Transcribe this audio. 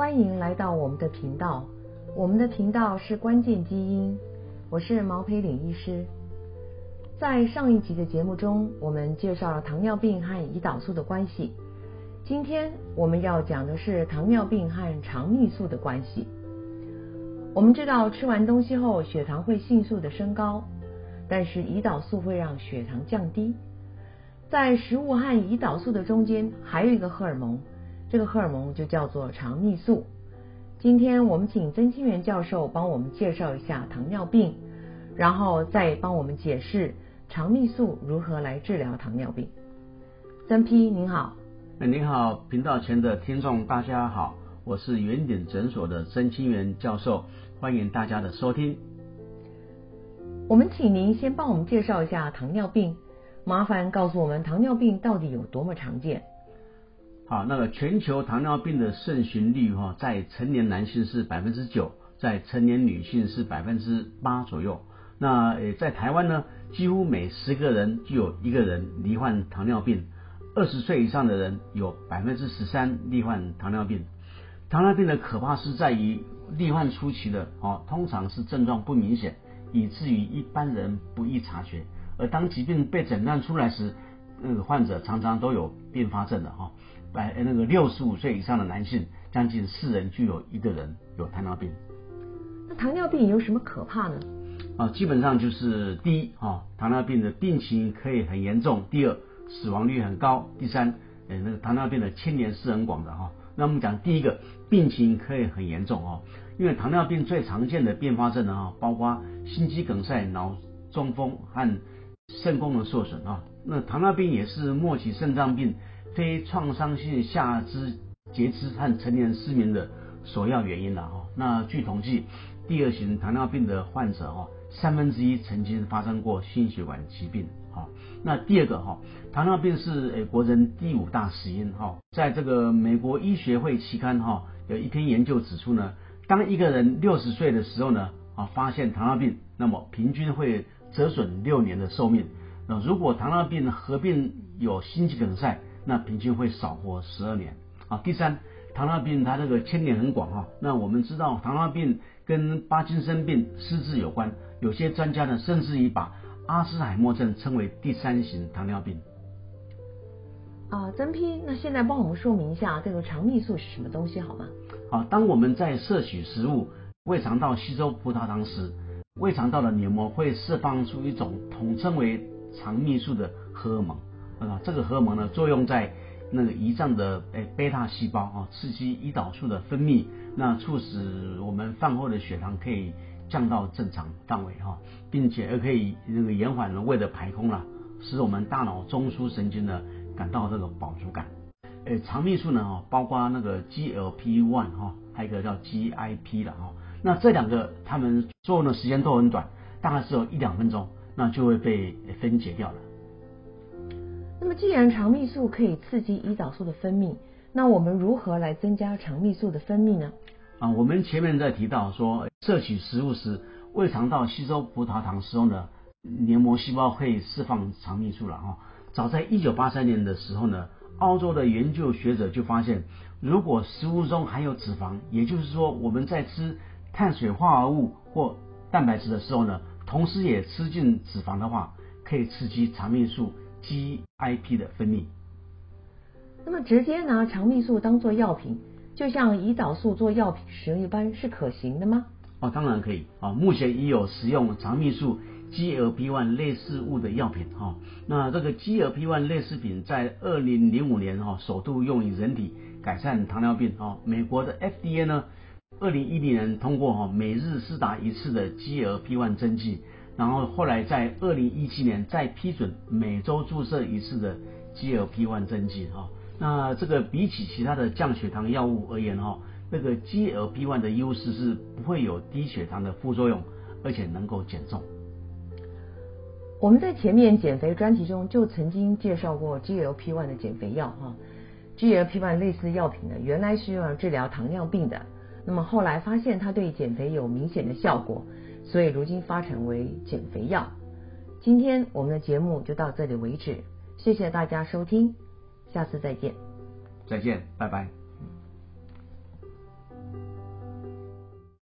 欢迎来到我们的频道。我们的频道是关键基因，我是毛培岭医师。在上一集的节目中，我们介绍了糖尿病和胰岛素的关系。今天我们要讲的是糖尿病和肠泌素的关系。我们知道吃完东西后血糖会迅速的升高，但是胰岛素会让血糖降低。在食物和胰岛素的中间还有一个荷尔蒙。这个荷尔蒙就叫做肠泌素。今天我们请曾清源教授帮我们介绍一下糖尿病，然后再帮我们解释肠泌素如何来治疗糖尿病。曾批您好，您好，频道前的听众大家好，我是原点诊所的曾清源教授，欢迎大家的收听。我们请您先帮我们介绍一下糖尿病，麻烦告诉我们糖尿病到底有多么常见。啊，那个全球糖尿病的盛行率哈，在成年男性是百分之九，在成年女性是百分之八左右。那呃，在台湾呢，几乎每十个人就有一个人罹患糖尿病，二十岁以上的人有百分之十三罹患糖尿病。糖尿病的可怕是在于罹患初期的哦，通常是症状不明显，以至于一般人不易察觉。而当疾病被诊断出来时，那个患者常常都有并发症的哈。百那个六十五岁以上的男性，将近四人就有一个人有糖尿病。那糖尿病有什么可怕呢？啊，基本上就是第一，啊，糖尿病的病情可以很严重；第二，死亡率很高；第三，呃，那个糖尿病的牵连是很广的哈。那我们讲第一个，病情可以很严重哦，因为糖尿病最常见的并发症呢，啊，包括心肌梗塞、脑中风和肾功能受损啊。那糖尿病也是末期肾脏病。非创伤性下肢截肢和成年人失眠的首要原因了哈。那据统计，第二型糖尿病的患者哈，三分之一曾经发生过心血管疾病哈。那第二个哈，糖尿病是诶国人第五大死因哈。在这个美国医学会期刊哈，有一篇研究指出呢，当一个人六十岁的时候呢，啊发现糖尿病，那么平均会折损六年的寿命。那如果糖尿病合并有心肌梗塞，那平均会少活十二年啊。第三，糖尿病它这个牵连很广哈。那我们知道糖尿病跟巴金森病、失智有关，有些专家呢甚至于把阿兹海默症称为第三型糖尿病。啊，曾批，那现在帮我们说明一下这个肠泌素是什么东西好吗？好，当我们在摄取食物、胃肠道吸收葡萄糖时，胃肠道的黏膜会释放出一种统称为肠泌素的荷尔蒙。啊，这个荷尔蒙呢，作用在那个胰脏的诶贝塔细胞啊，刺激胰岛素的分泌，那促使我们饭后的血糖可以降到正常范围哈，并且还可以那个延缓了胃的排空了，使我们大脑中枢神经呢感到这个饱足感。诶，肠泌素呢哈，包括那个 GLP-1 哈，还有一个叫 GIP 的哈，那这两个它们作用的时间都很短，大概只有一两分钟，那就会被分解掉了。那么，既然肠泌素可以刺激胰岛素的分泌，那我们如何来增加肠泌素的分泌呢？啊，我们前面在提到说，摄取食物时，胃肠道吸收葡萄糖时候呢，黏膜细胞会释放肠泌素了哈。早在一九八三年的时候呢，澳洲的研究学者就发现，如果食物中含有脂肪，也就是说我们在吃碳水化合物或蛋白质的时候呢，同时也吃进脂肪的话，可以刺激肠泌素。GIP 的分泌，那么直接拿肠泌素当做药品，就像胰岛素做药品使用一般，是可行的吗？哦，当然可以啊。目前已有使用肠泌素 GLP-1 类似物的药品哈。那这个 GLP-1 类似品在二零零五年哈首度用于人体改善糖尿病啊。美国的 FDA 呢，二零一零年通过哈每日施打一次的 GLP-1 针剂。然后后来在二零一七年再批准每周注射一次的 GLP-1 针剂哈，那这个比起其他的降血糖药物而言哈，那个 GLP-1 的优势是不会有低血糖的副作用，而且能够减重。我们在前面减肥专题中就曾经介绍过 GLP-1 的减肥药哈，GLP-1 类似药品呢，原来是用来治疗糖尿病的，那么后来发现它对减肥有明显的效果。所以如今发展为减肥药。今天我们的节目就到这里为止，谢谢大家收听，下次再见。再见，拜拜。